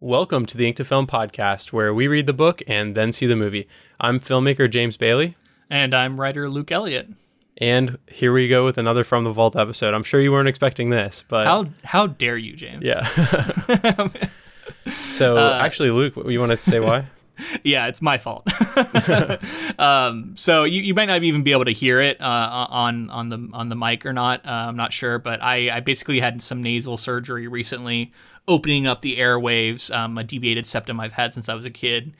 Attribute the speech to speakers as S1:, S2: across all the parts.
S1: Welcome to the Ink to Film podcast, where we read the book and then see the movie. I'm filmmaker James Bailey,
S2: And I'm writer Luke Elliott.
S1: and here we go with another From the Vault episode. I'm sure you weren't expecting this, but
S2: How how dare you, James?
S1: yeah. so
S2: Uh,
S1: actually, Luke, you wanted to say why?
S2: Yeah, it's my fault. um, so you, you might not even be able to hear it uh, on on the on the mic or not. Uh, I'm not sure, but I, I basically had some nasal surgery recently, opening up the airwaves. Um, a deviated septum I've had since I was a kid,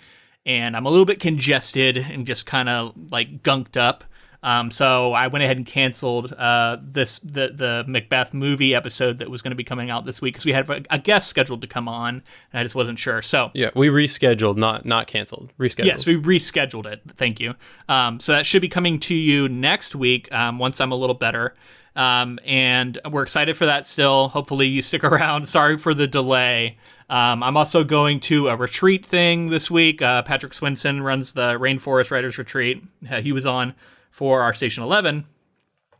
S2: and I'm a little bit congested and just kind of like gunked up. Um, so I went ahead and canceled uh, this the the Macbeth movie episode that was going to be coming out this week because we had a, a guest scheduled to come on, and I just wasn't sure. So
S1: Yeah, we rescheduled, not not canceled. Rescheduled.
S2: Yes, we rescheduled it. Thank you. Um, so that should be coming to you next week um, once I'm a little better. Um, and we're excited for that still. Hopefully, you stick around. Sorry for the delay. Um, I'm also going to a retreat thing this week. Uh, Patrick Swenson runs the Rainforest Writers Retreat. Uh, he was on for our Station 11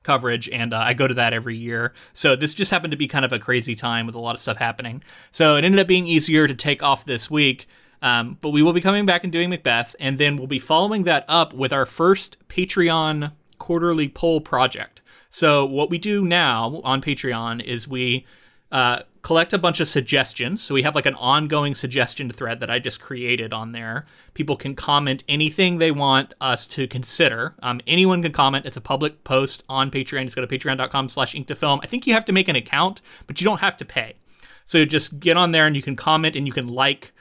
S2: coverage, and uh, I go to that every year. So this just happened to be kind of a crazy time with a lot of stuff happening. So it ended up being easier to take off this week. Um, but we will be coming back and doing Macbeth, and then we'll be following that up with our first Patreon quarterly poll project. So what we do now on Patreon is we uh, collect a bunch of suggestions. So we have like an ongoing suggestion thread that I just created on there. People can comment anything they want us to consider. Um, anyone can comment. It's a public post on Patreon. Just go to patreon.com slash ink to film. I think you have to make an account, but you don't have to pay. So just get on there and you can comment and you can like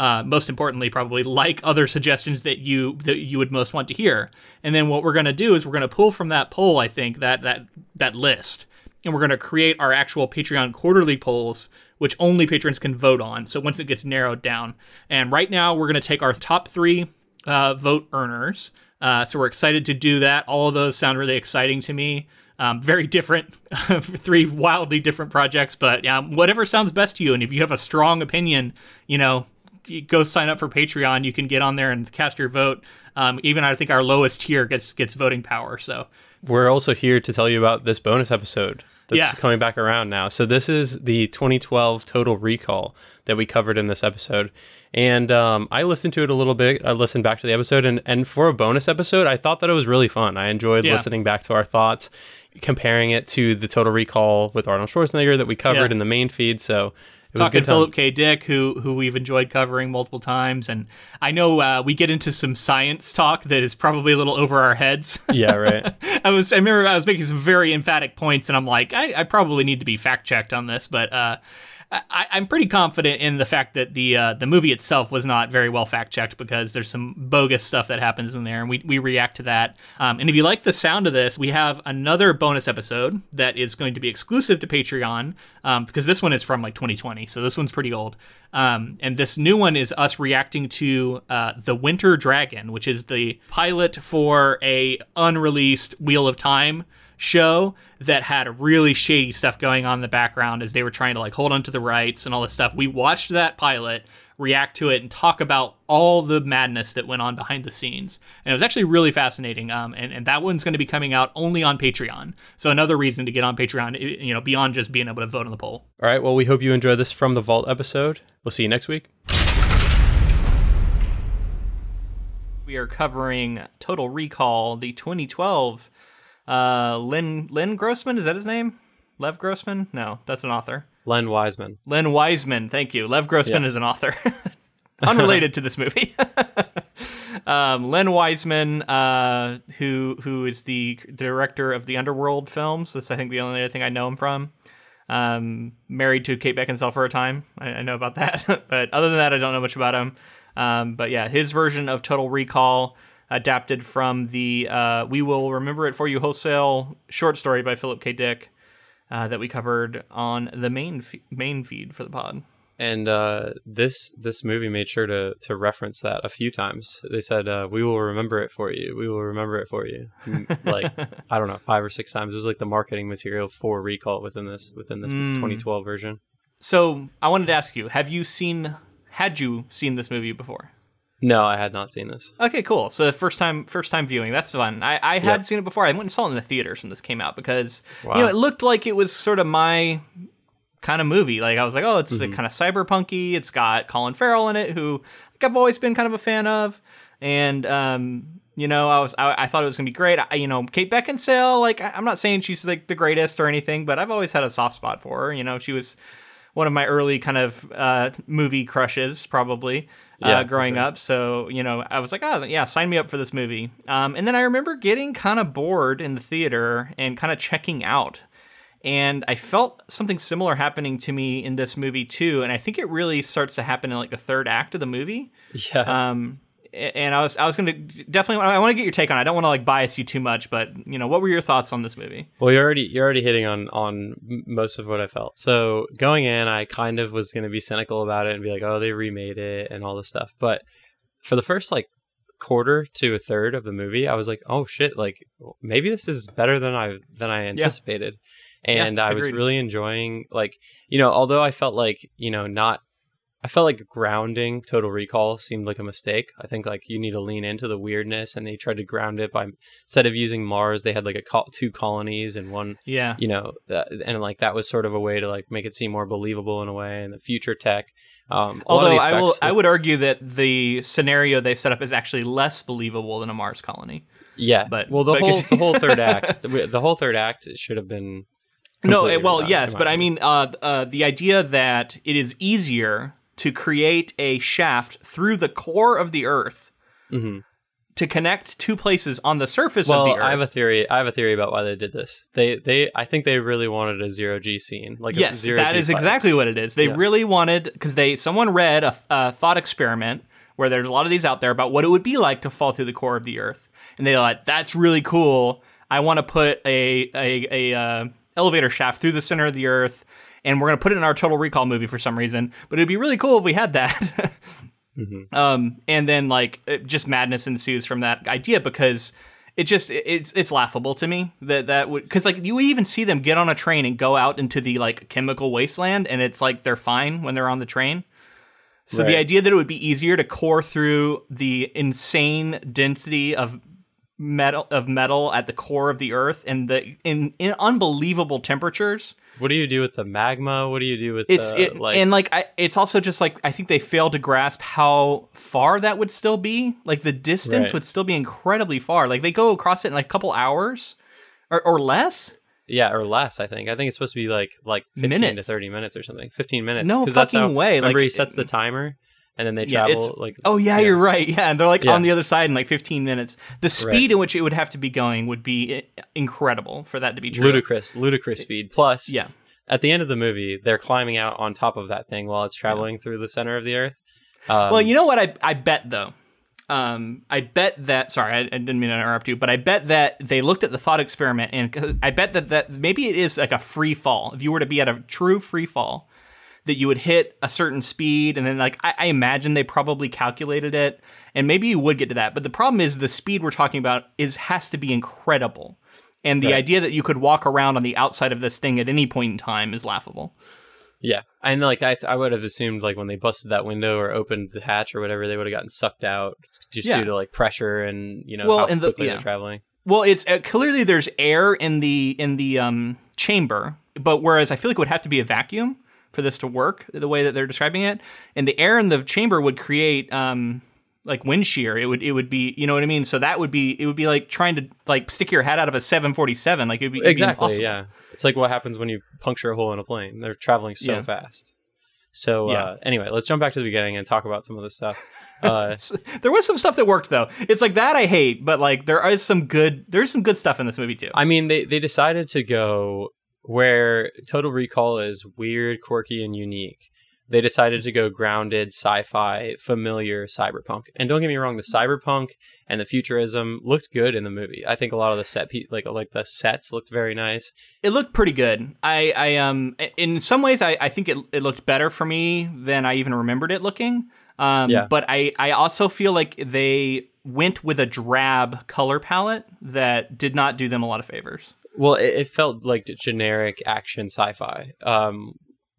S2: uh, most importantly, probably like other suggestions that you that you would most want to hear. And then what we're going to do is we're going to pull from that poll, I think that that that list, and we're going to create our actual Patreon quarterly polls, which only patrons can vote on. So once it gets narrowed down, and right now we're going to take our top three uh, vote earners. Uh, so we're excited to do that. All of those sound really exciting to me. Um, very different, three wildly different projects, but um, whatever sounds best to you. And if you have a strong opinion, you know, you go sign up for Patreon. You can get on there and cast your vote. Um, even I think our lowest tier gets gets voting power. So
S1: We're also here to tell you about this bonus episode that's
S2: Yeah.
S1: coming back around now. So this is the 2012 Total Recall that we covered in this episode, and um, I listened to it a little bit. I listened back to the episode, and and for a bonus episode, I thought that it was really fun. I enjoyed
S2: Yeah.
S1: listening back to our thoughts, comparing it to the Total Recall with Arnold Schwarzenegger that we covered
S2: Yeah.
S1: in the main feed. So. It was a
S2: talking. Philip K. Dick, who who we've enjoyed covering multiple times, and I know uh, we get into some science talk that is probably a little over our heads.
S1: Yeah, right.
S2: I was I remember I was making some very emphatic points, and I'm like, I, I probably need to be fact checked on this, but uh, I, I'm pretty confident in the fact that the uh, the movie itself was not very well fact checked because there's some bogus stuff that happens in there, and we, we react to that. Um, and if you like the sound of this, we have another bonus episode that is going to be exclusive to Patreon um, because this one is from like 2020, so this one's pretty old. Um, and this new one is us reacting to uh, the Winter Dragon, which is the pilot for a unreleased Wheel of Time show that had really shady stuff going on in the background as they were trying to like hold on to the rights and all this stuff. We watched that pilot, react to it, and talk about all the madness that went on behind the scenes. And it was actually really fascinating. Um, and, and that one's going to be coming out only on Patreon. So another reason to get on Patreon, you know, beyond just being able to vote on the poll.
S1: All right. Well, we hope you enjoy this from the Vault episode. We'll see you next week.
S2: We are covering Total Recall, the 2012. Uh, Lynn Lynn Grossman is that his name? Lev Grossman? No, that's an author.
S1: Len Wiseman.
S2: Len Wiseman, thank you. Lev Grossman
S1: Yes.
S2: is an author, unrelated to this movie. um, Len Wiseman, uh, who who is the director of the Underworld films. That's I think the only other thing I know him from. Um, married to Kate Beckinsale for a time. I, I know about that, but other than that, I don't know much about him. Um, but yeah, his version of Total Recall, adapted from the uh, "We Will Remember It for You" wholesale short story by Philip K. Dick uh, that we covered on the main fe- main feed for the pod.
S1: And uh, this this movie made sure to to reference that a few times. They said, uh, "We will remember it for you. We will remember it for you." Mm, like I don't know, five or six times. It was like the marketing material for Recall within this within this 2012 version.
S2: So I wanted to ask you: Have you seen? Had you seen this movie before?
S1: No, I had not seen this.
S2: Okay, cool. So first time, first time viewing. That's fun. I, I had
S1: Yep.
S2: seen it before. I went and saw it in the theaters when this came out because
S1: Wow.
S2: you know it looked like it was sort of my kind of movie. Like I was like, oh, it's
S1: Mm-hmm.
S2: kind of cyberpunky. It's got Colin Farrell in it, who like I've always been kind of a fan of, and um, you know, I was I, I thought it was gonna be great. I, you know, Kate Beckinsale. Like I, I'm not saying she's like the greatest or anything, but I've always had a soft spot for her. You know, she was one of my early kind of uh, movie crushes, probably uh, growing
S1: sure.
S2: up. So you know, I was like, oh yeah, sign me up for this movie. Um, and then I remember getting kind of bored in the theater and kind of checking out. And I felt something similar happening to me in this movie too. And I think it really starts to happen in like the third act of the movie.
S1: Yeah.
S2: Um, and I was I was gonna definitely I want to get your take on. it. I don't want to like bias you too much, but you know, what were your thoughts on this movie?
S1: Well, you're already you're already hitting on on most of what I felt. So going in, I kind of was going to be cynical about it and be like, "Oh, they remade it and all this stuff." But for the first like quarter to a third of the movie, I was like, "Oh shit! Like maybe this is better than I than I anticipated." And I was really enjoying like you know, although I felt like you know not. I felt like grounding Total Recall seemed like a mistake. I think like you need to lean into the weirdness, and they tried to ground it by instead of using Mars, they had like a col- two colonies and one
S2: Yeah,
S1: you know that, and like that was sort of a way to like make it seem more believable in a way and the future tech um a lot of
S2: Although
S1: the
S2: I will,
S1: effects
S2: I would argue that the scenario they set up is actually less believable than a Mars colony.
S1: yeah
S2: but-
S1: well the
S2: but-
S1: whole the whole third act the, the whole third act should have been
S2: No, well, yes, but I mean, uh, uh, the idea that it is easier to create a shaft through the core of the Earth
S1: Mhm.
S2: to connect two places on the surface
S1: well
S2: of the Earth.
S1: i have a theory i have a theory about why they did this they they i think they really wanted a zero g scene like a
S2: yes,
S1: zero
S2: that
S1: G
S2: is exactly what it is. They
S1: Yeah.
S2: really wanted because they someone read a, a thought experiment where there's a lot of these out there about what it would be like to fall through the core of the Earth, and they thought that's really cool. I want to put a a, a uh, elevator shaft through the center of the Earth, and we're gonna put it in our Total Recall movie for some reason. But it'd be really cool if we had that. Um, and then like it, just madness ensues from that idea because it just it- it's it's laughable to me that that would because like you even see them get on a train and go out into the like chemical wasteland and it's like they're fine when they're on the train. So the idea that it would be easier to core through the insane density of metal of metal at the core of the earth and the in, in unbelievable temperatures
S1: what do you do with the magma what do you do with
S2: it's
S1: the,
S2: it,
S1: like
S2: and like I, it's also just like I think they failed to grasp how far that would still be. Like the distance
S1: Right.
S2: would still be incredibly far. Like they go across it in like a couple hours or, or less.
S1: yeah or less i think i think it's supposed to be like like 15 to 30 minutes or something 15 minutes
S2: No
S1: 'cause that's how,
S2: fucking way,
S1: remember
S2: like-
S1: he sets the timer and then they
S2: Yeah,
S1: travel like
S2: Oh yeah, you're right. Yeah, and they're like
S1: Yeah.
S2: on the other side in like 15 minutes. The speed
S1: Right.
S2: in which it would have to be going would be incredible for that to be true.
S1: ludicrous ludicrous speed plus
S2: Yeah.
S1: at the end of the movie they're climbing out on top of that thing while it's traveling through the center of the earth um,
S2: Well, you know what I I bet though. Um, I bet that. Sorry, I, I didn't mean to interrupt you, but I bet that they looked at the thought experiment, and I bet that that maybe it is like a free fall. If you were to be at a true free fall, that you would hit a certain speed, and then like I, I imagine they probably calculated it, and maybe you would get to that. But the problem is the speed we're talking about is has to be incredible, and the
S1: Right.
S2: idea that you could walk around on the outside of this thing at any point in time is laughable.
S1: yeah and like I, I would have assumed like when they busted that window or opened the hatch or whatever they would have gotten sucked out just
S2: Yeah.
S1: due to like pressure and you know
S2: Well,
S1: how
S2: and the-
S1: quickly
S2: yeah.
S1: they're traveling
S2: Well, it's uh, clearly there's air in the in the um, chamber, but whereas I feel like it would have to be a vacuum for this to work the way that they're describing it, and the air in the chamber would create um, like wind shear. It would it would be you know what I mean. So that would be it would be like trying to like stick your head out of a 747. Like it'd be it'd
S1: exactly
S2: impossible.
S1: yeah it's like what happens when you puncture a hole in a plane they're traveling so
S2: Yeah.
S1: fast so
S2: Yeah.
S1: uh, anyway let's jump back to the beginning and talk about some of this stuff uh,
S2: There was some stuff that worked though. It's like that I hate, but like there is some good there's some good stuff in this movie too.
S1: I mean, they, they decided to go where Total Recall is weird, quirky, and unique. They decided to go grounded, sci-fi, familiar cyberpunk. And don't get me wrong, the cyberpunk and the futurism looked good in the movie. I think a lot of the set, pe- like like the sets, looked very nice.
S2: it looked pretty good. I, I um in some ways I, I think it, it looked better for me than I even remembered it looking. Um
S1: Yeah.
S2: but I, I also feel like they went with a drab color palette that did not do them a lot of favors.
S1: Well, it, it felt like generic action sci-fi, um,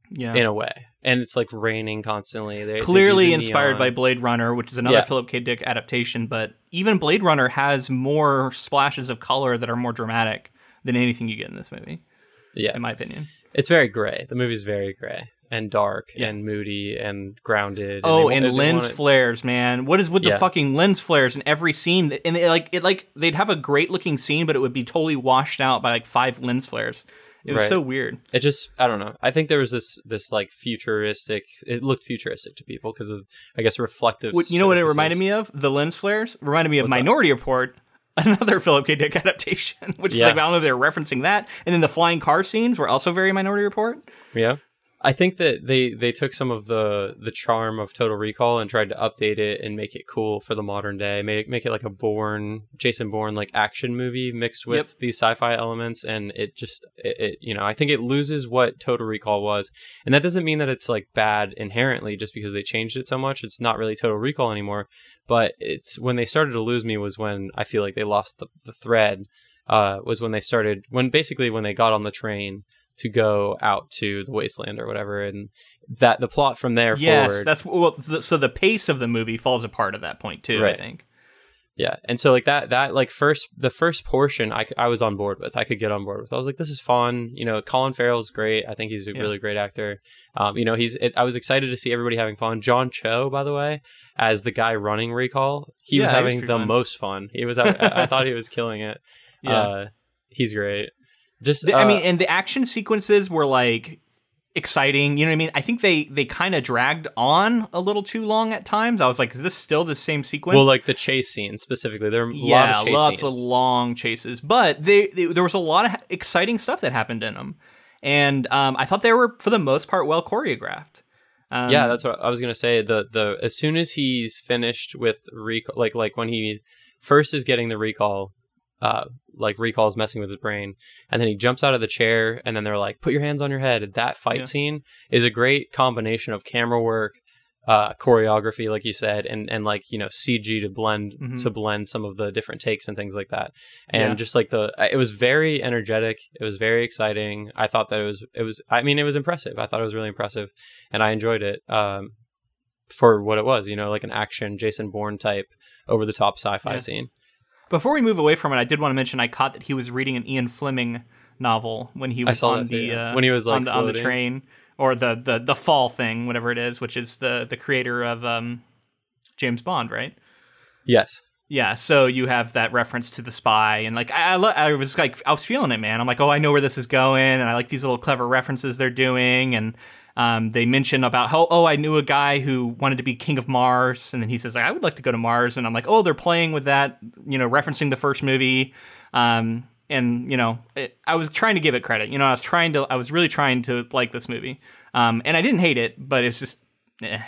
S2: Yeah.
S1: in a way, and it's like raining constantly. They, they
S2: Clearly
S1: the
S2: inspired by. Blade Runner, which is another
S1: Yeah.
S2: Philip K. Dick adaptation, but even Blade Runner has more splashes of color that are more dramatic than anything you get in this movie,
S1: yeah.
S2: in my opinion.
S1: It's very gray. The movie's very gray and dark
S2: Yeah.
S1: and moody and grounded.
S2: Oh, and
S1: they
S2: lens
S1: wanted-
S2: flares, man! What is with the fucking lens flares in every scene? And they, like it, like they'd have a great looking scene, but it would be totally washed out by like five lens flares. It was
S1: Right.
S2: so weird.
S1: It just I don't know. I think there was this this like futuristic. It looked futuristic to people because of I guess reflective.
S2: What- you know what it reminded me of? The lens flares reminded me of
S1: What's that?
S2: Minority Report, another Philip K. Dick adaptation. Which is like I don't know if they're referencing that, and then the flying car scenes were also very Minority Report.
S1: Yeah. I think that they they took some of the the charm of Total Recall and tried to update it and make it cool for the modern day. Make make it like a Bourne, Jason Bourne like action movie mixed with
S2: Yep.
S1: these sci-fi elements, and it just it, it you know I think it loses what Total Recall was, and that doesn't mean that it's like bad inherently just because they changed it so much. It's not really Total Recall anymore, but it's when they started to lose me was when I feel like they lost the the thread. Uh, was when they started when basically when they got on the train to go out to the wasteland or whatever and that the plot from there
S2: Yes,
S1: forward
S2: that's well. th- So the pace of the movie falls apart at that point too. I think.
S1: yeah and so like that that like first the first portion I, I was on board with i could get on board with i was like this is fun you know colin farrell's great i think he's a
S2: Yeah.
S1: really great actor um you know he's it, i was excited to see everybody having fun john cho by the way as the guy running recall he
S2: Yeah,
S1: was having the
S2: fun.
S1: most fun he was I, I thought he was killing it
S2: Yeah.
S1: uh he's great just
S2: The- I
S1: uh,
S2: mean, and the action sequences were like exciting. You know what I mean? I think they they kind of dragged on a little too long at times. I was like, is this still the same sequence?
S1: well like the chase scene specifically there are a
S2: yeah,
S1: lot of
S2: lots
S1: scenes.
S2: of long chases, but they, they there was a lot of exciting stuff that happened in them, and um, I thought they were for the most part well choreographed. Um,
S1: yeah, that's what I was gonna say. The the as soon as he's finished with recall, like like when he first is getting the recall, uh, like recalls messing with his brain, and then he jumps out of the chair, and then they're like, "Put your hands on your head." That fight
S2: Yeah.
S1: scene is a great combination of camera work, uh, choreography, like you said, and and like you know CG to blend
S2: Mhm.
S1: to blend some of the different takes and things like that, and
S2: Yeah.
S1: just like the it was very energetic. It was very exciting. I thought that it was it was. I mean, it was impressive. I thought it was really impressive, and I enjoyed it. Um, for what it was, you know, like an action Jason Bourne type over the top sci-fi
S2: Yeah.
S1: scene.
S2: Before we move away from it, I did want to mention I caught that he was reading an Ian Fleming novel when he was on
S1: that too,
S2: the
S1: yeah.
S2: uh,
S1: When he was, like,
S2: on the, on the train or the, the the fall thing, whatever it is, which is the the creator of um, James Bond, right?
S1: Yes.
S2: Yeah, so you have that reference to the spy, and like I, I, lo- I was like, I was feeling it, man. I'm like, oh, I know where this is going, and I like these little clever references they're doing, and um, they mention about how, oh, I knew a guy who wanted to be king of Mars, and then he says, I would like to go to Mars, and I'm like, oh, they're playing with that, you know, referencing the first movie, um, and you know, it, I was trying to give it credit, you know, I was trying to, I was really trying to like this movie, um, and I didn't hate it, but it's just, eh.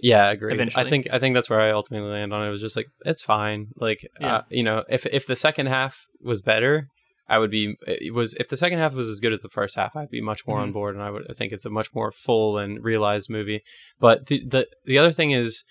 S1: Yeah, agreed.
S2: Eventually.
S1: I think I think that's where I ultimately land on it. It was just like it's fine. Like
S2: Yeah.
S1: uh, you know, if if the second half was better, I would be. It was if the second half was as good as the first half, I'd be much more on
S2: Mhm.
S1: board, and I would I think it's a much more full and realized movie. But the the the other thing is,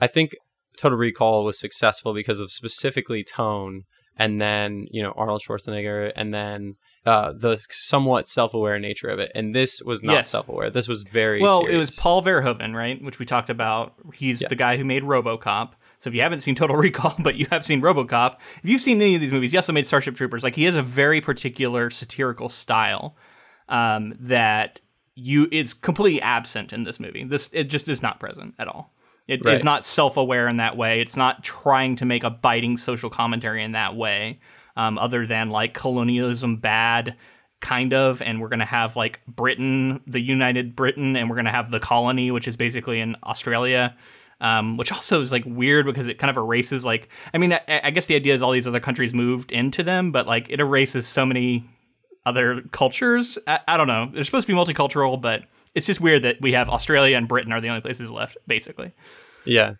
S1: I think Total Recall was successful because of specifically tone, and then you know Arnold Schwarzenegger, and then. Uh, the somewhat self-aware nature of it, and this was not
S2: Yes.
S1: self-aware. This was very
S2: Well, it was. Paul Verhoeven, right? Which we talked about. He's
S1: Yeah.
S2: the guy who made RoboCop. So if you haven't seen Total Recall, but you have seen RoboCop, if you've seen any of these movies, he also made Starship Troopers. Like he has a very particular satirical style um, that you is completely absent in this movie. This it just is not present at all. It is
S1: Right.
S2: not self-aware in that way. It's not trying to make a biting social commentary in that way. Um, other than like colonialism bad, kind of, and we're gonna have like Britain, the United Britain, and we're gonna have the colony, which is basically in Australia. Um, which also is like weird because it kind of erases like I mean I, I guess the idea is all these other countries moved into them, but like it erases so many other cultures. I, I don't know. They're supposed to be multicultural, but it's just weird that we have Australia and Britain are the only places left, basically.
S1: Yeah.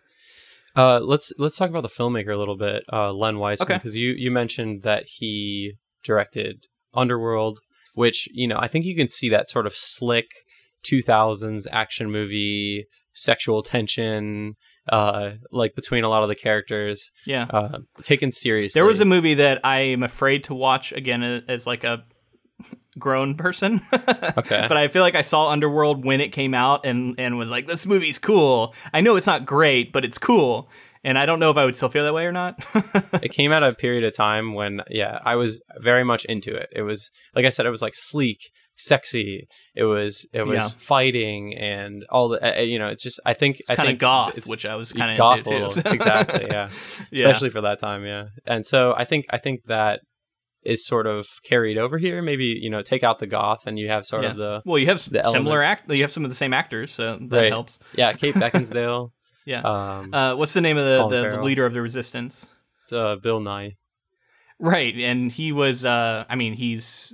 S1: Uh, let's let's talk about the filmmaker a little bit, uh, Len Wiseman,
S2: Okay.
S1: because you you mentioned that he directed Underworld, which you know I think you can see that sort of slick 2000s action movie, sexual tension, uh, like between a lot of the characters,
S2: Yeah.
S1: uh, taken seriously.
S2: There was a movie that I am afraid to watch again as like a grown person.
S1: Okay.
S2: but I feel like I saw Underworld when it came out and and was like, this movie's cool. I know it's not great, but it's cool. And I don't know if I would still feel that way or not.
S1: it came at a period of time when yeah i was very much into it it was like i said it was like sleek sexy. It was it was
S2: Yeah.
S1: fighting and all the uh, you know. It's just I think I
S2: kind of
S1: think
S2: goth,
S1: it's-
S2: which I was kind of
S1: goth
S2: into too.
S1: little. exactly yeah
S2: yeah.
S1: especially for that time yeah and so i think i think that is sort of carried over here maybe you know take out the goth and you have sort
S2: Yeah.
S1: of the
S2: Well, you have
S1: the
S2: similar
S1: elements.
S2: act. You have some of the same actors, so that
S1: Right.
S2: helps.
S1: yeah kate beckinsale
S2: Yeah.
S1: um
S2: Uh, what's the name of the, the, the leader of the resistance?
S1: it's, uh, bill nighy
S2: Right, and he was. Uh, I mean, he's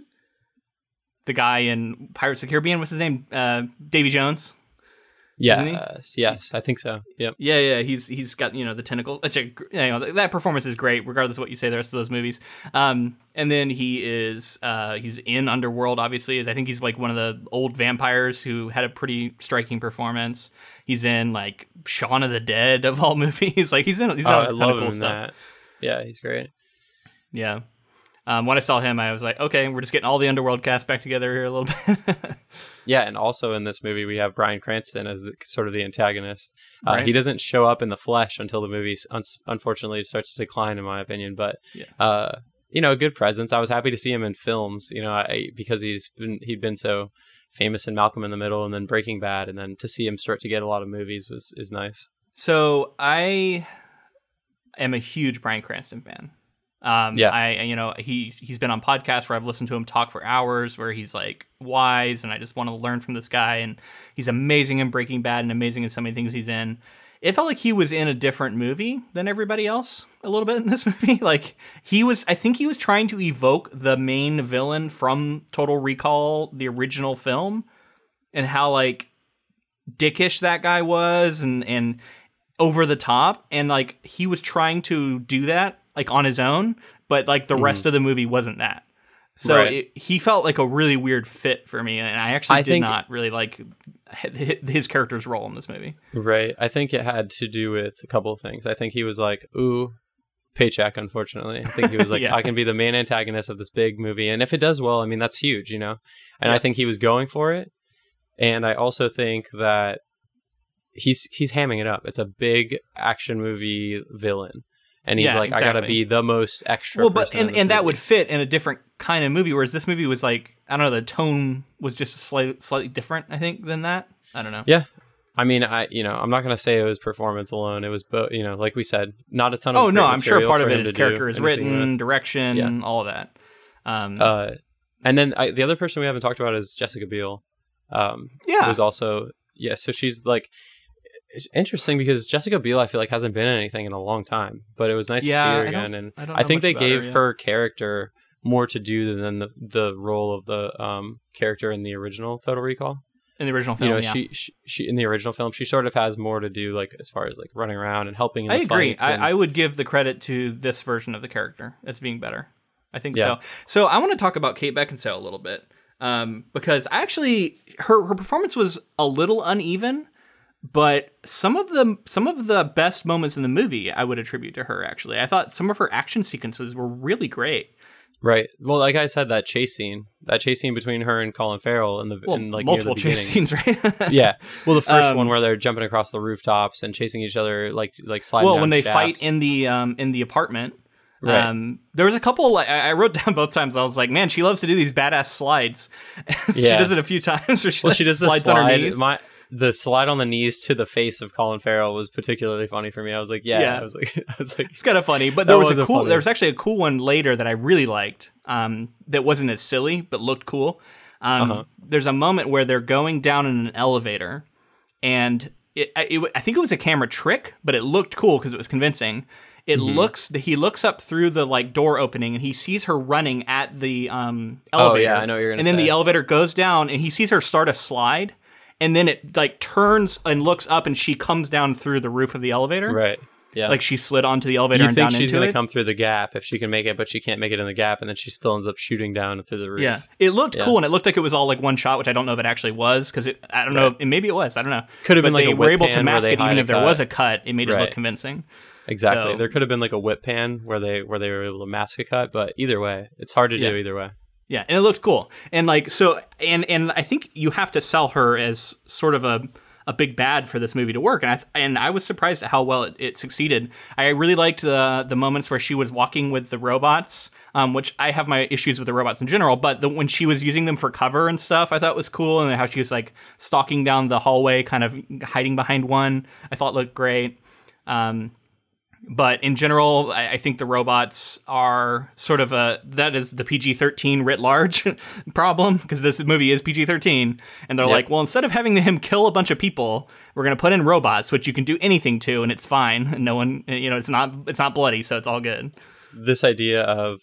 S2: the guy in Pirates of the Caribbean. What's his name? Uh, Davy Jones. Isn't
S1: yes yes i think so yep
S2: Yeah, yeah, he's he's got you know the tentacle. It's a, you know that performance is great, regardless of what you say. The rest of those movies, um, and then he is uh, he's in Underworld. Obviously, is I think he's like one of the old vampires who had a pretty striking performance. He's in like Shaun of the Dead of all movies. like he's in he's
S1: oh, i love him
S2: stuff.
S1: that yeah he's great
S2: Yeah. Um, when I saw him, I was like, okay, we're just getting all the Underworld cast back together here a little bit.
S1: Yeah, and also in this movie we have Bryan Cranston as the, sort of the antagonist. Uh,
S2: Right.
S1: He doesn't show up in the flesh until the movie un- unfortunately starts to decline, in my opinion. But
S2: Yeah.
S1: uh, you know, a good presence. I was happy to see him in films. You know, I, because he's been he'd been so famous in Malcolm in the Middle and then Breaking Bad, and then to see him start to get a lot of movies was is nice.
S2: So I am a huge Bryan Cranston fan. Um,
S1: Yeah.
S2: I you know he he's been on podcasts where I've listened to him talk for hours, where he's like wise, and I just want to learn from this guy. And he's amazing in Breaking Bad and amazing in so many things he's in. It felt like he was in a different movie than everybody else a little bit in this movie. Like he was, I think he was trying to evoke the main villain from Total Recall, the original film, and how like dickish that guy was and and over the top and like he was trying to do that like on his own but like the rest of the movie wasn't that so
S1: Mm-hmm. Right.
S2: it, he felt like a really weird fit for me and i actually
S1: I
S2: did not really like his character's role in this movie
S1: Right. I think it had to do with a couple of things. I think he was like, ooh, paycheck, unfortunately. I think he was like,
S2: Yeah.
S1: I can be the main antagonist of this big movie. And if it does well, I mean, that's huge, you know? And
S2: Yeah.
S1: I think he was going for it. And I also think that he's he's hamming it up. It's a big action movie villain. And he's
S2: Yeah,
S1: like, I gotta be the most extra.
S2: well but and, and that would fit in a different kind of movie whereas this movie was like i don't know the tone was just slight, slightly different i think than that i don't know
S1: Yeah. I mean, I you know, I'm not gonna say it was performance alone. It was, bo- you know, like we said, not a ton of.
S2: oh no i'm sure part of it is
S1: him
S2: is
S1: to do
S2: character is written
S1: with.
S2: direction
S1: Yeah.
S2: all of that um
S1: Uh, and then I, the other person we haven't talked about is Jessica Biel. Um,
S2: yeah
S1: who's also yeah. So she's like, it's interesting because Jessica Biel I feel like hasn't been in anything in a long time, but it was nice
S2: Yeah,
S1: to see her
S2: I
S1: again. And
S2: I
S1: I, think they gave
S2: her, yeah.
S1: her character more to do than the the role of the um character in the original Total Recall.
S2: in the original film
S1: you know,
S2: yeah.
S1: she, she she in the original film she sort of has more to do like as far as like running around and helping. In
S2: I agree.
S1: and-
S2: I, I would give the credit to this version of the character as being better. I think
S1: Yeah.
S2: so. So I want to talk about Kate Beckinsale a little bit um, because actually her her performance was a little uneven, but some of the some of the best moments in the movie I would attribute to her. Actually, I thought some of her action sequences were really great.
S1: Right. Well, like I said, that chase scene, that chase scene between her and Colin Farrell in the
S2: Well,
S1: in like
S2: multiple chase
S1: beginning.
S2: scenes, right?
S1: yeah. Well, the first
S2: Um,
S1: one where they're jumping across the rooftops and chasing each other, like like sliding.
S2: well when they
S1: shafts.
S2: fight in the um in the apartment
S1: Right.
S2: um there was a couple like i wrote down both times i was like man she loves to do these badass slides she
S1: Yeah. does
S2: does it a few times where she,
S1: well, she does the
S2: slides on her knees
S1: My the slide on the knees to the face of Colin Farrell was particularly funny for me. I was like, yeah.
S2: Yeah.
S1: I was like, I was like,
S2: it's kind of funny but there was,
S1: was
S2: a cool
S1: funny-
S2: there was actually a cool one later that i really liked um that wasn't as silly but looked cool um
S1: Uh-huh.
S2: there's a moment where they're going down in an elevator and it, it, I think it was a camera trick, but it looked cool because it was convincing. It
S1: Mm-hmm.
S2: looks he looks up through the like door opening and he sees her running at the um
S1: Oh,
S2: elevator.
S1: yeah, I know what you're gonna
S2: And then
S1: say.
S2: the elevator goes down and he sees her start a slide, and then it like turns and looks up and she comes down through the roof of the elevator.
S1: right. Yeah.
S2: Like she slid onto the elevator
S1: you
S2: and
S1: think
S2: down
S1: she's gonna
S2: it.
S1: come through the gap if she can make it, but she can't make it in the gap, and then she still ends up shooting down through the roof.
S2: Yeah, it looked
S1: Yeah.
S2: cool, and it looked like it was all like one shot, which I don't know if it actually was because I don't know, and maybe it was. I don't know.
S1: Could have been like
S2: they
S1: a
S2: were able to mask it, even if there was a cut. It made it look convincing.
S1: Exactly.
S2: So-
S1: there could have been like a whip pan where they where they were able to mask a cut, but either way, it's hard to
S2: Yeah.
S1: do either way.
S2: Yeah, and it looked cool. And like so and and I think you have to sell her as sort of a a big bad for this movie to work, and I and I was surprised at how well it, it succeeded. I really liked the the moments where she was walking with the robots, um, which I have my issues with the robots in general, but the, when she was using them for cover and stuff, I thought was cool, and how she was like stalking down the hallway, kind of hiding behind one, I thought looked great. Um, but in general, I, I, think the robots are sort of a that is the PG thirteen writ large problem because this movie is PG thirteen, and they're yep. like, well, instead of having him kill a bunch of people, we're gonna put in robots, which you can do anything to, and it's fine, and no one, you know, it's not it's not bloody, so it's all good.
S1: This idea of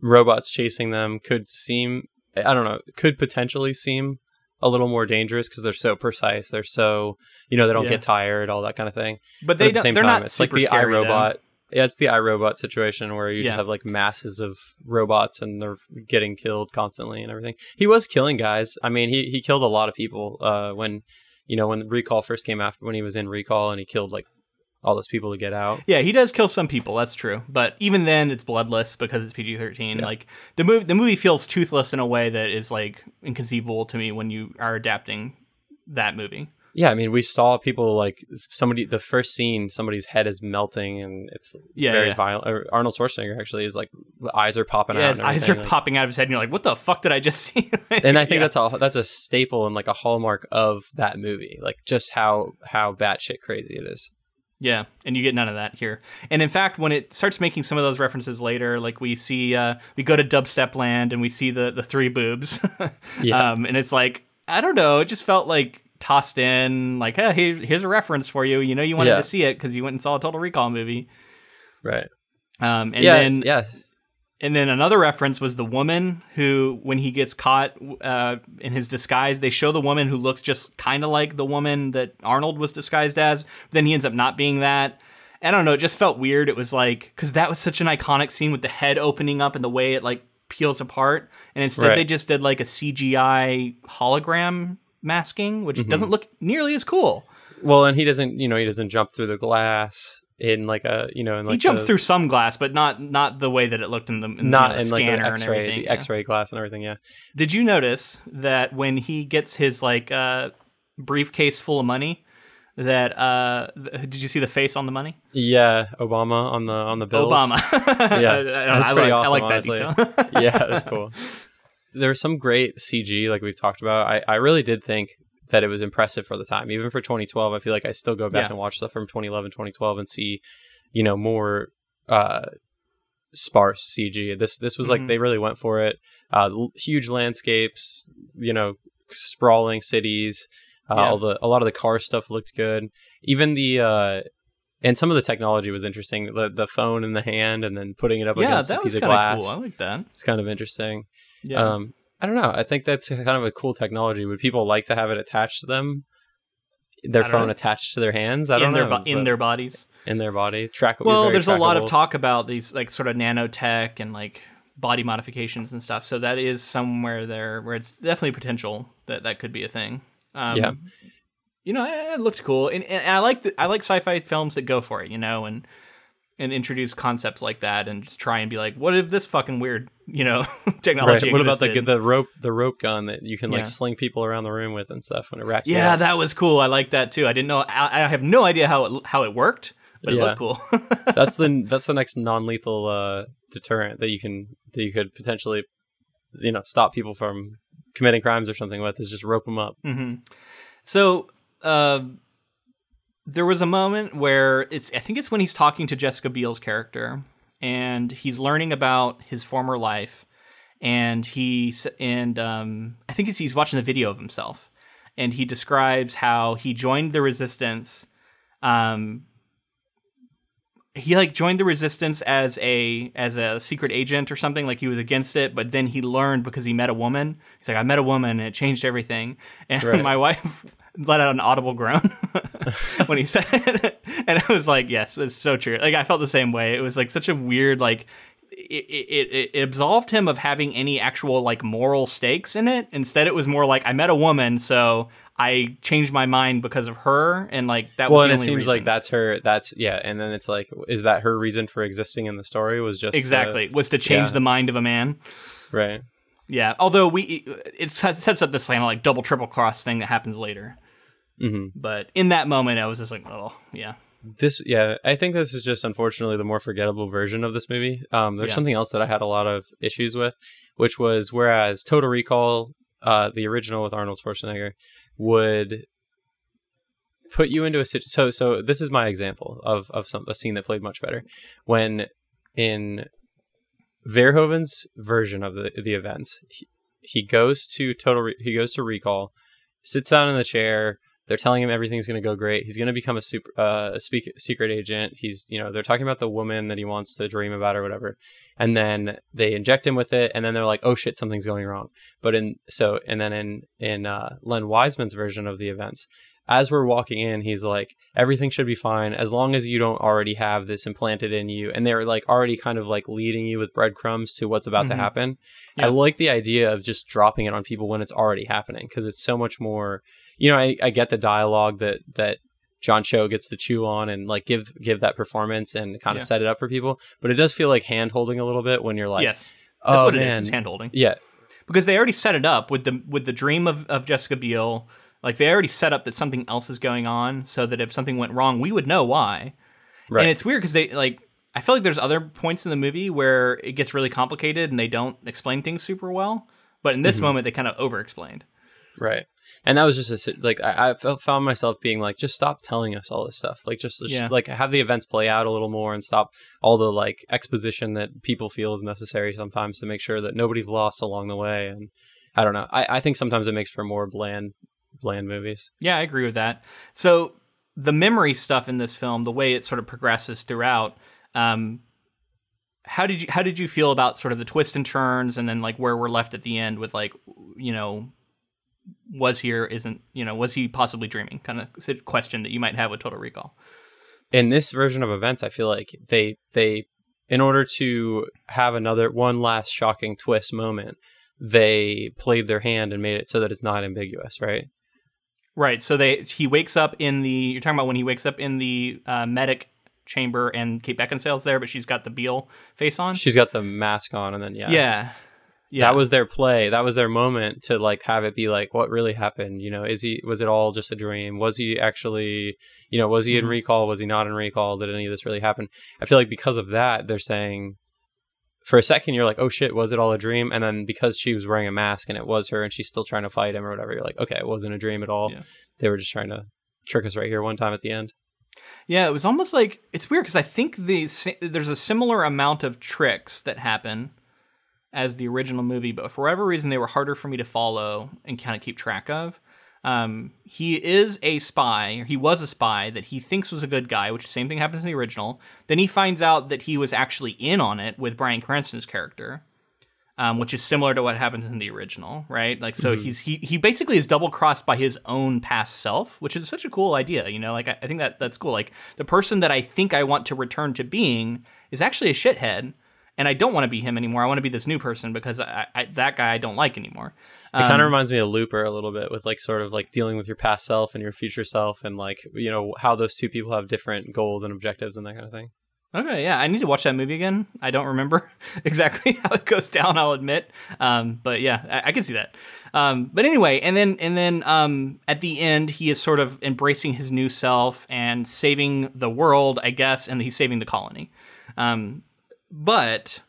S1: robots chasing them could seem, I don't know, could potentially seem a little more dangerous because they're so precise. They're so you know they don't yeah. get tired, all that kind of thing.
S2: But they but at the same they're time, not
S1: it's like the I, Robot. Yeah, it's the I, Robot situation where you yeah. just have like masses of robots and they're getting killed constantly and everything. He was killing guys. I mean, he he killed a lot of people uh, when you know when Recall first came after when he was in Recall and he killed like all those people to get out.
S2: Yeah, he does kill some people. That's true. But even then, it's bloodless because it's PG thirteen. Yeah. Like the movie, the movie feels toothless in a way that is like inconceivable to me when you are adapting that movie.
S1: Yeah, I mean, we saw people like somebody. The first scene, somebody's head is melting, and it's yeah, very yeah. violent. Arnold Schwarzenegger actually is like the eyes are popping
S2: yeah,
S1: out.
S2: His eyes are
S1: like,
S2: popping out of his head, and you're like, "What the fuck did I just see?"
S1: and I think that's a that's a staple and like a hallmark of that movie, like just how how batshit crazy it is.
S2: Yeah, and you get none of that here. And in fact, when it starts making some of those references later, like we see, uh, we go to Dubstep Land and we see the the three boobs. yeah. Um, and it's like I don't know, it just felt like tossed in, like, hey, here's a reference for you. You know, you wanted yeah. to see it because you went and saw a Total Recall movie,
S1: right?
S2: Um, and
S1: yeah,
S2: then
S1: yeah,
S2: and then another reference was the woman who, when he gets caught uh, in his disguise, they show the woman who looks just kind of like the woman that Arnold was disguised as. Then he ends up not being that. I don't know. It just felt weird. It was like because that was such an iconic scene with the head opening up and the way it like peels apart, and instead right. they just did like a CGI hologram masking, which mm-hmm. doesn't look nearly as cool.
S1: Well, and he doesn't, you know, he doesn't jump through the glass in like a you know in like
S2: he jumps through some glass, but not not the way that it looked in the in
S1: not
S2: the,
S1: in like the X-ray the yeah. X-ray glass and everything. Yeah.
S2: Did you notice that when he gets his like uh, briefcase full of money? That uh, did you see the face on the money?
S1: Yeah, Obama on the on the bills.
S2: Obama.
S1: yeah, that's
S2: I,
S1: pretty
S2: I
S1: awesome.
S2: I like
S1: honestly. that yeah, that's cool. There's some great CG, like we've talked about. I, I really did think that it was impressive for the time. Even for 2012, I feel like I still go back yeah. and watch stuff from 2011, 2012 and see, you know, more uh, sparse CG. This this was like mm-hmm. they really went for it. Uh, huge landscapes, you know, sprawling cities. Uh, yeah. All the a lot of the car stuff looked good. Even the uh, and some of the technology was interesting. The the phone in the hand and then putting it up yeah, against a piece of glass.
S2: Cool. I like that.
S1: It's kind of interesting. Yeah. Um, I don't know. I think that's kind of a cool technology. Would people like to have it attached to them? Their phone know. attached to their hands? I
S2: in
S1: don't
S2: their
S1: know.
S2: Bo- in their bodies.
S1: In their body. Track.
S2: Well, there's
S1: trackable.
S2: a lot of talk about these like sort of nanotech and like body modifications and stuff. So that is somewhere there where it's definitely potential that that could be a thing. Um,
S1: yeah.
S2: You know, it looked cool, and, and I like the, I like sci-fi films that go for it. You know, and and introduce concepts like that and just try and be like, what if this fucking weird, you know, technology?
S1: Right. What about the the rope the rope gun that you can like yeah. sling people around the room with and stuff when it wraps?
S2: Yeah, that was cool. I like that too. I didn't know. I, I have no idea how it how it worked, but yeah. it looked cool.
S1: that's the that's the next non lethal uh, deterrent that you can that you could potentially, you know, stop people from committing crimes or something with is just rope them up.
S2: Mm-hmm. So. Uh, there was a moment where it's I think it's when he's talking to Jessica Biel's character and he's learning about his former life and he and um, I think he's watching the video of himself and he describes how he joined the resistance um, he like joined the resistance as a as a secret agent or something like he was against it but then he learned because he met a woman he's like i met a woman and it changed everything and right. my wife let out an audible groan when he said it, and I was like, yes, it's so true. Like I felt the same way. It was like such a weird like. It, it, it absolved him of having any actual like moral stakes in it. Instead, it was more like I met a woman, so I changed my mind because of her, and like that.
S1: Well,
S2: and
S1: it seems
S2: reason.
S1: like that's her. That's yeah, and then it's like, is that her reason for existing in the story? Was just
S2: exactly was to change yeah. the mind of a man,
S1: right?
S2: Yeah. Although we, it sets up this kind of like double triple cross thing that happens later.
S1: Hmm
S2: But in that moment, I was just like, oh yeah,
S1: This, yeah, I think this is just unfortunately the more forgettable version of this movie. Um, there's
S2: Yeah.
S1: something else that I had a lot of issues with, which was whereas Total Recall, uh, the original with Arnold Schwarzenegger, would put you into a situation. So, so this is my example of of some a scene that played much better when in Verhoeven's version of the the events, he, he goes to Total, Re- he goes to Recall, sits down in the chair. They're telling him everything's going to go great. He's going to become a super uh, a speak, secret agent. He's you know they're talking about the woman that he wants to dream about or whatever, and then they inject him with it, and then they're like, oh shit, something's going wrong. But in so and then in in uh, Len Wiseman's version of the events, as we're walking in, he's like, everything should be fine as long as you don't already have this implanted in you. And they're like already kind of like leading you with breadcrumbs to what's about
S2: Mhm.
S1: to happen.
S2: Yeah.
S1: I like the idea of just dropping it on people when it's already happening because it's so much more, you know, I, I get the dialogue that, that, John Cho gets to chew on and like give give that performance and kind of
S2: Yeah.
S1: set it up for people, but it does feel like hand holding a little bit when you're like,
S2: yes, that's
S1: oh
S2: what it
S1: man,
S2: is. Hand holding
S1: yeah,
S2: because they already set it up with the with the dream of, of Jessica Biel. Like they already set up that something else is going on, so that if something went wrong, we would know why.
S1: right,
S2: And it's weird because they like. I feel like there's other points in the movie where it gets really complicated and they don't explain things super well. But in this
S1: Mhm.
S2: moment, they kind of over-explained.
S1: Right. And that was just a like I, I found myself being like, just stop telling us all this stuff. Like just, just
S2: Yeah.
S1: like have the events play out a little more and stop all the like exposition that people feel is necessary sometimes to make sure that nobody's lost along the way. And I don't know. I, I think sometimes it makes for more bland, bland movies.
S2: Yeah, I agree with that. So the memory stuff in this film, the way it sort of progresses throughout, um, how did you how did you feel about sort of the twists and turns, and then like where we're left at the end with like you know was he or isn't you know was he possibly dreaming kind of question that you might have with Total Recall.
S1: In this version of events, I feel like they they in order to have another one last shocking twist moment, they played their hand and made it so that it's not ambiguous, right?
S2: Right. So they he wakes up in the you're talking about when he wakes up in the uh, medic chamber and Kate Beckinsale's there, but she's got the Biel face on.
S1: She's got the mask on, and then yeah,
S2: yeah. Yeah.
S1: that was their play that was their moment to like have it be like what really happened you know is he was it all just a dream was he actually you know was he in
S2: Mhm.
S1: recall was he not in recall did any of this really happen i feel like because of that they're saying for a second you're like oh shit was it all a dream and then because she was wearing a mask and it was her and she's still trying to fight him or whatever you're like okay it wasn't a dream at all
S2: Yeah.
S1: they were just trying to trick us right here one time at the end
S2: Yeah, it was almost like it's weird because I think the there's a similar amount of tricks that happen as the original movie, but for whatever reason they were harder for me to follow and kind of keep track of. Um, he is a spy, or he was a spy that he thinks was a good guy, which the same thing happens in the original. Then he finds out that he was actually in on it with Bryan Cranston's character. Um, which is similar to what happens in the original, right? Like, so he's he he basically is double crossed by his own past self, which is such a cool idea, you know. Like, I, I think that that's cool. Like, the person that I think I want to return to being is actually a shithead, and I don't want to be him anymore. I want to be this new person because I, I, that guy I don't like anymore.
S1: it kind
S2: Um,
S1: of reminds me of looper a little bit with like sort of like dealing with your past self and your future self and like you know how those two people have different goals and objectives and that kind of thing
S2: Okay, yeah, I need to watch that movie again. I don't remember exactly how it goes down. I'll admit, um, but yeah, I, I can see that. Um, but anyway, and then and then um, at the end, he is sort of embracing his new self and saving the world, I guess, and he's saving the colony. Um, but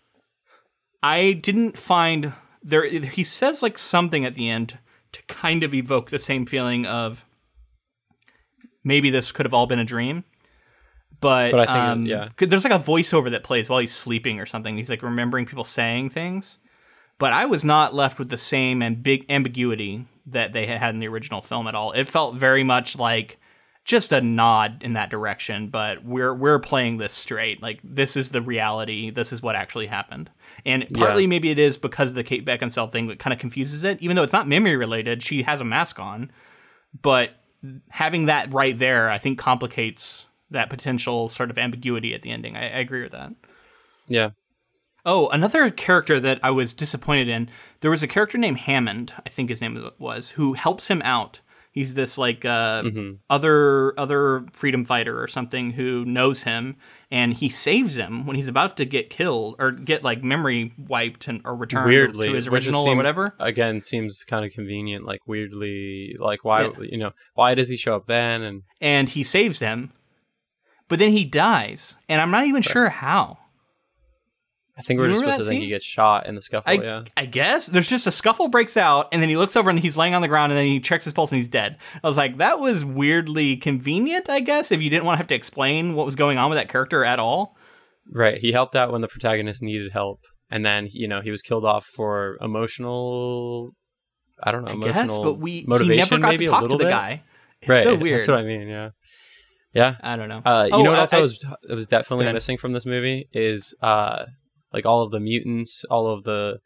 S2: I didn't find there. He says like something at the end to kind of evoke the same feeling of maybe this could have all been a dream. But,
S1: But I think
S2: um,
S1: yeah.
S2: there's like a voiceover that plays while he's sleeping or something. He's like remembering people saying things. But I was not left with the same ambig- ambiguity that they had in the original film at all. It felt very much like just a nod in that direction, but we're we're playing this straight. Like this is the reality. This is what actually happened. And partly
S1: Yeah.
S2: maybe it is because of the Kate Beckinsale thing that kind of confuses it. Even though it's not memory related, she has a mask on. But having that right there, I think complicates that potential sort of ambiguity at the ending. I, I agree with that.
S1: yeah
S2: Oh, another character that I was disappointed in. There was a character named Hammond, I think his name was, who helps him out He's this like uh,
S1: hmm
S2: other other freedom fighter or something who knows him, and he saves him when he's about to get killed or get like memory wiped and or returned
S1: Weirdly,
S2: to his original or whatever.
S1: Again, seems kind of convenient. Like weirdly, like why
S2: Yeah.
S1: you know why does he show up then? And
S2: And he saves him, but then he dies, and I'm not even sure how.
S1: I think we're just supposed to
S2: that
S1: think he gets shot in the scuffle.
S2: I,
S1: yeah,
S2: I guess there's just a scuffle breaks out, and then he looks over and he's laying on the ground, and then he checks his pulse and he's dead. I was like, that was weirdly convenient, I guess, if you didn't want to have to explain what was going on with that character at all.
S1: right. He helped out when the protagonist needed help, and then you know he was killed off for emotional. I don't know,
S2: I
S1: emotional
S2: guess, but we he
S1: motivation.
S2: never got
S1: maybe
S2: to
S1: a
S2: talk to
S1: little
S2: the
S1: bit.
S2: guy. It's
S1: right,
S2: so weird.
S1: That's what I mean. Yeah, yeah.
S2: I don't know.
S1: Uh, you
S2: Oh,
S1: know what
S2: I-
S1: else I,
S2: I-
S1: was I was definitely missing from this movie is uh like all of the mutants, all of the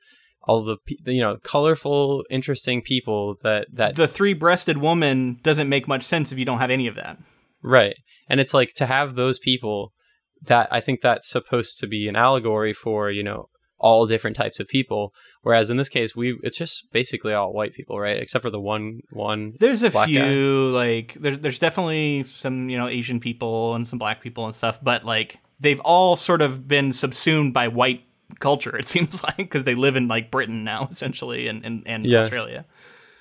S1: all of the you know colorful, interesting people that that
S2: the three-breasted woman doesn't make much sense if you don't have any of that.
S1: right, and it's like to have those people that I think that's supposed to be an allegory for you know all different types of people. Whereas in this case, we it's just basically all white people, right? Except for the one one.
S2: There's a few like there's there's definitely some you know Asian people and some black people and stuff, but like they've all sort of been subsumed by white culture. It seems like because they live in like Britain now essentially and and, and
S1: Yeah.
S2: Australia.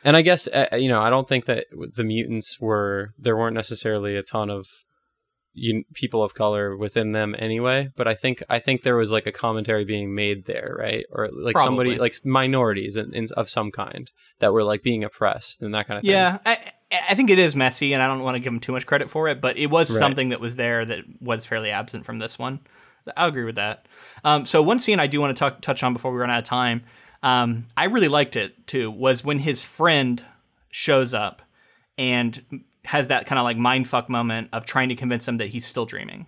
S1: And I guess uh, you know I don't think that the mutants were there weren't necessarily a ton of you, people of color within them anyway. But I think I think there was like a commentary being made there, right? Or like somebody like minorities in, in, of some kind that were like being oppressed and that kind of thing.
S2: Yeah, I I think it is messy, and I don't want to give him too much credit for it, but it was
S1: Right.
S2: something that was there that was fairly absent from this one. I'll agree with that. Um, so one scene I do want to talk, touch on before we run out of time, um, I really liked it too, was when his friend shows up and has that kind of like mindfuck moment of trying to convince him that he's still dreaming.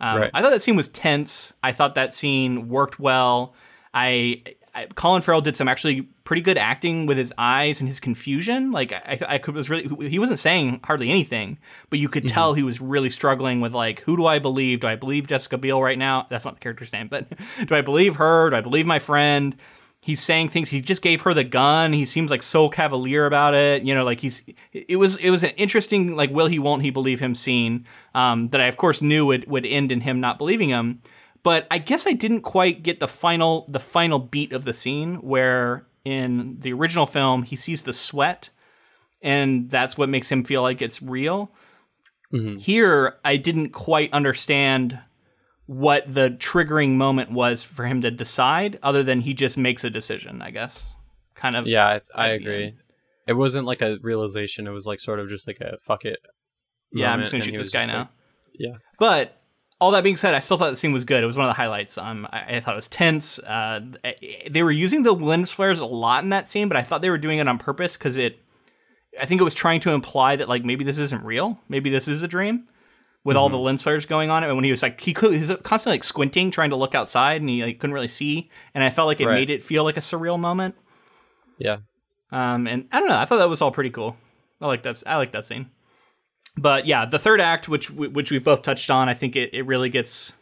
S2: Um,
S1: Right.
S2: I thought that scene was tense. I thought that scene worked well. I, I Colin Farrell did some actually pretty good acting with his eyes and his confusion. Like I, I could was really he wasn't saying hardly anything, but you could tell he was really struggling with like who do I believe? Do I believe Jessica Biel right now? That's not the character's name, but do I believe her? Do I believe my friend? He's saying things. He just gave her the gun. He seems like so cavalier about it. You know, like he's. It was. It was an interesting like will he won't he believe him scene um, that I of course knew would would end in him not believing him. But I guess I didn't quite get the final the final beat of the scene where in the original film he sees the sweat, and that's what makes him feel like it's real.
S1: Mhm.
S2: Here, I didn't quite understand what the triggering moment was for him to decide, other than he just makes a decision. I guess, kind of.
S1: Yeah, I, I agree.
S2: end.
S1: It wasn't like a realization. It was like sort of just like a fuck it.
S2: Yeah, I'm just gonna shoot
S1: he
S2: this guy now.
S1: like- yeah.
S2: But all that being said, I still thought the scene was good. It was one of the highlights. Um, I, I thought it was tense. Uh, they were using the lens flares a lot in that scene, but I thought they were doing it on purpose because it. I think it was trying to imply that like maybe this isn't real. Maybe this is a dream, with all the lens flares going on. And when he was like he could, he was constantly like squinting, trying to look outside, and he like couldn't really see. And I felt like it
S1: Right.
S2: made it feel like a surreal moment.
S1: Yeah.
S2: Um, and I don't know. I thought that was all pretty cool. I like that. I like that scene. But yeah, the third act, which which we both touched on, I think it, it really gets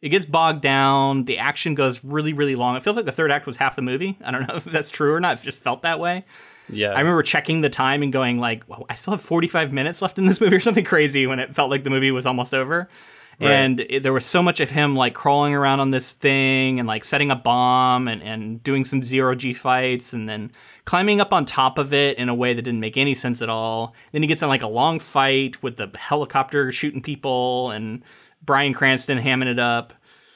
S2: it gets bogged down. The action goes really really long. It feels like the third act was half the movie. I don't know if that's true or not. It just felt that way.
S1: Yeah.
S2: I remember checking the time and going like, well, I still have 45 minutes left in this movie or something crazy when it felt like the movie was almost over.
S1: Right.
S2: And it, there was so much of him like crawling around on this thing and like setting a bomb and, and doing some zero G fights and then climbing up on top of it in a way that didn't make any sense at all. Then he gets in like a long fight with the helicopter shooting people and Bryan Cranston hamming it up.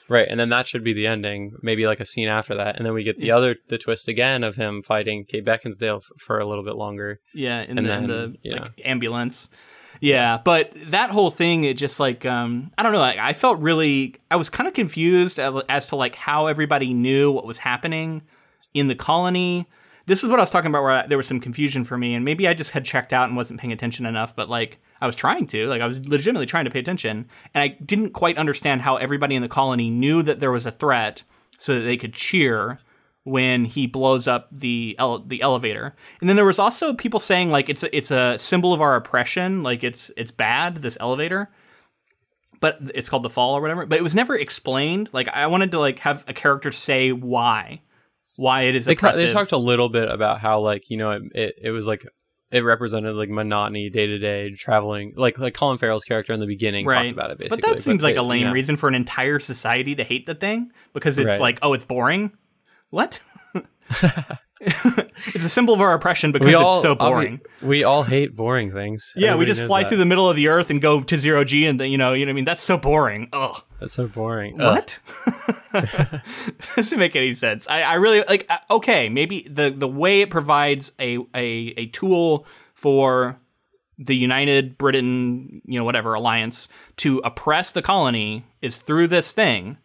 S1: Right, and then that should be the ending. Maybe like a scene after that, and then we get the other the twist again of him fighting Kate Beckinsale f- for a little bit longer.
S2: Yeah, in
S1: And
S2: the,
S1: then,
S2: the like ambulance. Yeah, but that whole thing, it just like um, I don't know. Like, I felt really, I was kind of confused as, to like how everybody knew what was happening in the colony. This is what I was talking about, where I, there was some confusion for me, and maybe I just had checked out and wasn't paying attention enough. But like, I was trying to, like, I was legitimately trying to pay attention, and I didn't quite understand how everybody in the colony knew that there was a threat, so that they could cheer when he blows up the ele- the elevator. And then there was also people saying like it's a, it's a symbol of our oppression, like it's it's bad this elevator. But it's called the fall or whatever. But it was never explained. Like I wanted to like have a character say why, why it is
S1: They ca- they talked a little bit about how like you know it it, it was like it represented like monotony, day to day traveling, like like Colin Farrell's character in the beginning
S2: Right.
S1: talked about it basically.
S2: But that seems like
S1: they-
S2: a lame
S1: yeah.
S2: reason for an entire society to hate the thing because it's
S1: Right.
S2: like, oh, it's boring. What? it's a symbol of our oppression because
S1: We
S2: it's so boring.
S1: we all hate boring things.
S2: yeah, we just fly
S1: that.
S2: through the middle of the earth and go to zero g, and then, you know, you know, what I mean, that's so boring. Ugh.
S1: That's so boring.
S2: What? doesn't make any sense. I, I really like. uh, Okay, maybe the the way it provides a a a tool for the United Britain, you know, whatever alliance to oppress the colony is through this thing.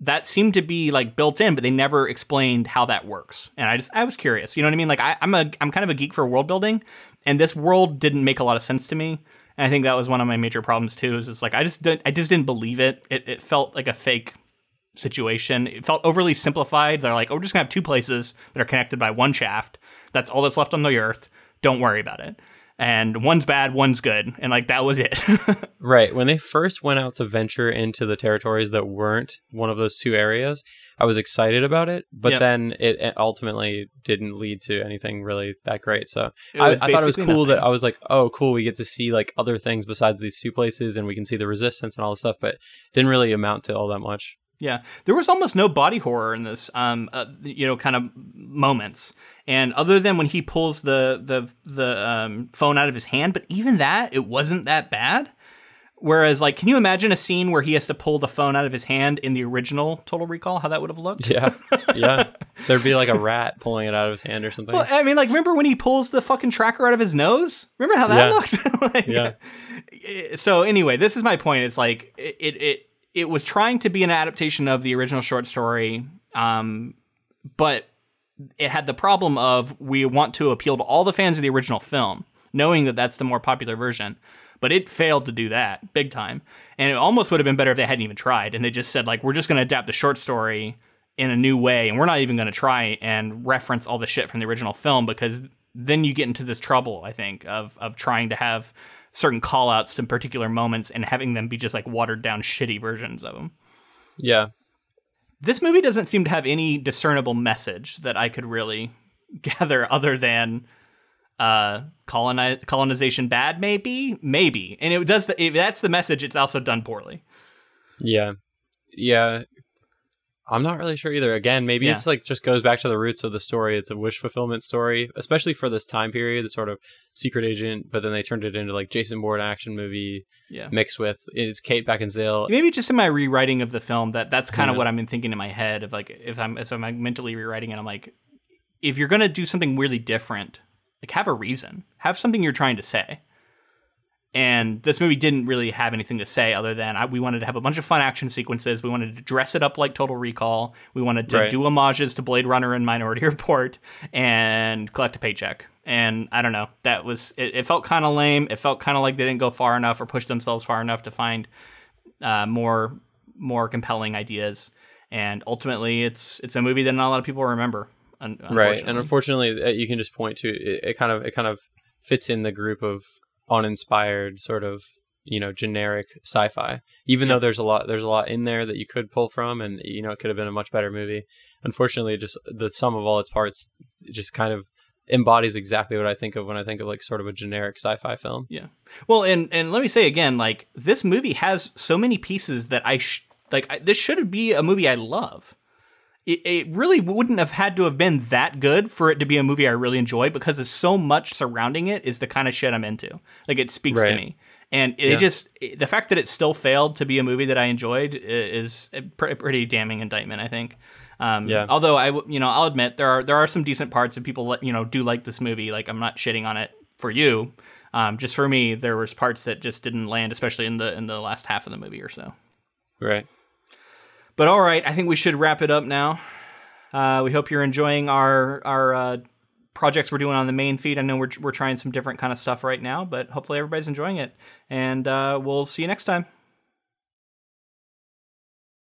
S2: That seemed to be like built in, but they never explained how that works. And I just I was curious. You know what I mean? Like I, I'm a I'm kind of a geek for world building, and this world didn't make a lot of sense to me. And I think that was one of my major problems too. Is it's like I just didn't I just didn't believe it. It it felt like a fake situation. It felt overly simplified. They're like, oh, we're just gonna have two places that are connected by one shaft. That's all that's left on the earth. Don't worry about it. And one's bad, one's good, and like that was it.
S1: Right. When they first went out to venture into the territories that weren't one of those two areas, I was excited about it, but
S2: Yep.
S1: then it ultimately didn't lead to anything really that great. So I, I thought it was cool that. I was like, oh, cool, we get to see like other things besides these two places, and we can see the resistance and all this stuff, but didn't really amount to all that much.
S2: Yeah, there was almost no body horror in this, um, uh, you know, kind of moments. And other than when he pulls the the the um, phone out of his hand, but even that, it wasn't that bad. Whereas, like, can you imagine a scene where he has to pull the phone out of his hand in the original Total Recall? How that would have looked?
S1: Yeah, yeah. There'd be like a rat pulling it out of his hand or something.
S2: Well, I mean, like, remember when he pulls the fucking tracker out of his nose? Remember how that
S1: Yeah.
S2: looked? Like,
S1: Yeah.
S2: So anyway, this is my point. It's like it it it, it was trying to be an adaptation of the original short story, um, but it had the problem of we want to appeal to all the fans of the original film, knowing that that's the more popular version. But it failed to do that big time, and it almost would have been better if they hadn't even tried and they just said like, we're just going to adapt the short story in a new way, and we're not even going to try and reference all the shit from the original film because then you get into this trouble. I think of of trying to have certain call outs to particular moments and having them be just like watered down shitty versions of them
S1: yeah,
S2: this movie doesn't seem to have any discernible message that I could really gather other than uh colonization bad maybe? Maybe. And it does the, if that's the message it's also done poorly.
S1: Yeah, yeah. I'm not really sure either. Again, maybe
S2: Yeah.
S1: it's like just goes back to the roots of the story. It's a wish fulfillment story, especially for this time period. The sort of secret agent, but then they turned it into like Jason Bourne action movie
S2: yeah
S1: mixed with it's Kate Beckinsale.
S2: maybe just in my rewriting of the film that that's kind of
S1: Yeah.
S2: what i've been thinking in my head of like if i'm if i'm like mentally rewriting it i'm like if you're gonna do something really different like have a reason have something you're trying to say and this movie didn't really have anything to say other than I, we wanted to have a bunch of fun action sequences. We wanted to dress it up like Total Recall. We wanted to
S1: Right.
S2: do homages to Blade Runner and Minority Report and collect a paycheck. And I don't know, that was it. it felt kind of lame. It felt kind of like they didn't go far enough or push themselves far enough to find uh, more more compelling ideas. And ultimately, it's it's a movie that not a lot of people remember. un-
S1: right and
S2: unfortunately.
S1: uh, you can just point to it, it kind of it kind of fits in the group of uninspired sort of you know generic sci-fi even though there's a lot there's a lot in there that you could pull from and you know it could have been a much better movie unfortunately just the sum of all its parts just kind of embodies exactly what i think of when i think of like sort of a generic sci-fi film
S2: Yeah. Well, and and let me say again, like this movie has so many pieces that I sh- like. I, this should be a movie I love. It, it really wouldn't have had to have been that good for it to be a movie I really enjoy because there's so much surrounding it is the kind of shit I'm into. Like it speaks to me, and it
S1: Yeah.
S2: just the fact that it still failed to be a movie that I enjoyed is a pretty damning indictment. I think. Um,
S1: Yeah.
S2: Although I, you know, I'll admit there are there are some decent parts and people, you know, do like this movie. Like I'm not shitting on it for you. Um, just for me, there was parts that just didn't land, especially in the in the last half of the movie or so.
S1: right
S2: But all right, I think we should wrap it up now. Uh, we hope you're enjoying our our uh, projects we're doing on the main feed. I know we're we're trying some different kind of stuff right now, but hopefully everybody's enjoying it. And uh, we'll see you next time.